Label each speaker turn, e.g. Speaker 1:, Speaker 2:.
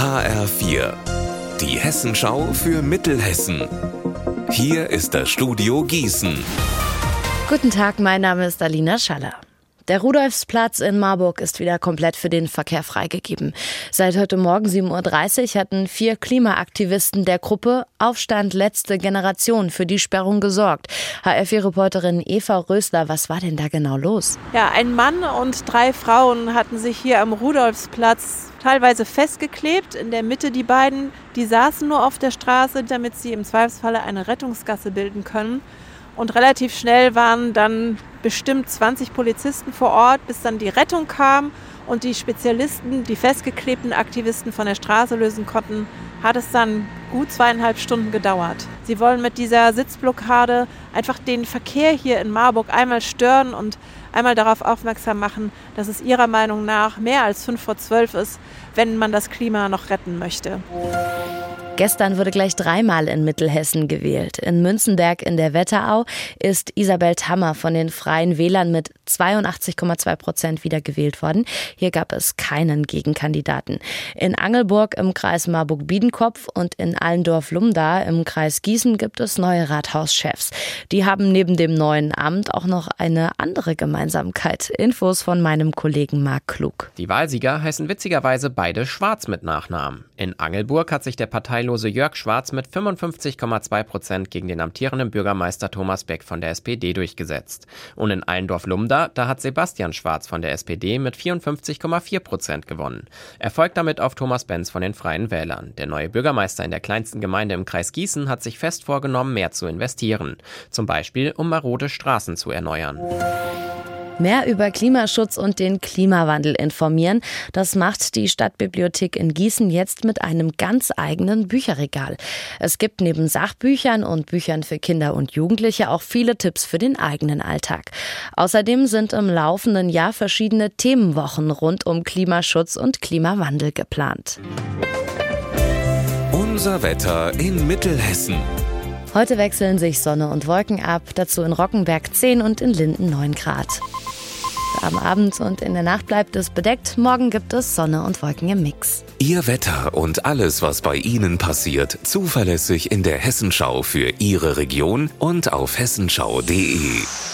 Speaker 1: HR4, die Hessenschau für Mittelhessen. Hier ist das Studio Gießen.
Speaker 2: Guten Tag, mein Name ist Alina Schaller. Der Rudolfsplatz in Marburg ist wieder komplett für den Verkehr freigegeben. Seit heute Morgen 7.30 Uhr hatten vier Klimaaktivisten der Gruppe Aufstand Letzte Generation für die Sperrung gesorgt. HR4-Reporterin Eva Rösler, was war denn da genau los?
Speaker 3: Ja, ein Mann und drei Frauen hatten sich hier am Rudolfsplatz teilweise festgeklebt. In der Mitte die beiden, die saßen nur auf der Straße, damit sie im Zweifelsfalle eine Rettungsgasse bilden können. Und relativ schnell waren dann bestimmt 20 Polizisten vor Ort, bis dann die Rettung kam und die Spezialisten, die festgeklebten Aktivisten von der Straße lösen konnten, hat es dann gut zweieinhalb Stunden gedauert. Sie wollen mit dieser Sitzblockade einfach den Verkehr hier in Marburg einmal stören und einmal darauf aufmerksam machen, dass es ihrer Meinung nach mehr als fünf vor zwölf ist, wenn man das Klima noch retten möchte.
Speaker 2: Gestern wurde gleich dreimal in Mittelhessen gewählt. In Münzenberg in der Wetterau ist Isabel Tammer von den Freien Wählern mit 82,2 Prozent wiedergewählt worden. Hier gab es keinen Gegenkandidaten. In Angelburg im Kreis Marburg-Biedenkopf und in Allendorf-Lumda im Kreis Gießen gibt es neue Rathauschefs. Die haben neben dem neuen Amt auch noch eine andere Gemeinsamkeit. Infos von meinem Kollegen Marc Klug.
Speaker 4: Die Wahlsieger heißen witzigerweise beide Schwarz mit Nachnamen. In Angelburg hat sich der Partei parteilose Jörg Schwarz mit 55,2 Prozent gegen den amtierenden Bürgermeister Thomas Beck von der SPD durchgesetzt. Und in Allendorf-Lumda, da hat Sebastian Schwarz von der SPD mit 54,4 Prozent gewonnen. Er folgt damit auf Thomas Benz von den Freien Wählern. Der neue Bürgermeister in der kleinsten Gemeinde im Kreis Gießen hat sich fest vorgenommen, mehr zu investieren. Zum Beispiel, um marode Straßen zu erneuern.
Speaker 2: Mehr über Klimaschutz und den Klimawandel informieren. Das macht die Stadtbibliothek in Gießen jetzt mit einem ganz eigenen Bücherregal. Es gibt neben Sachbüchern und Büchern für Kinder und Jugendliche auch viele Tipps für den eigenen Alltag. Außerdem sind im laufenden Jahr verschiedene Themenwochen rund um Klimaschutz und Klimawandel geplant.
Speaker 1: Unser Wetter in Mittelhessen.
Speaker 2: Heute wechseln sich Sonne und Wolken ab, dazu in Rockenberg 10 und in Linden 9 Grad. Am Abend und in der Nacht bleibt es bedeckt. Morgen gibt es Sonne und Wolken im Mix.
Speaker 1: Ihr Wetter und alles, was bei Ihnen passiert, zuverlässig in der Hessenschau für Ihre Region und auf hessenschau.de.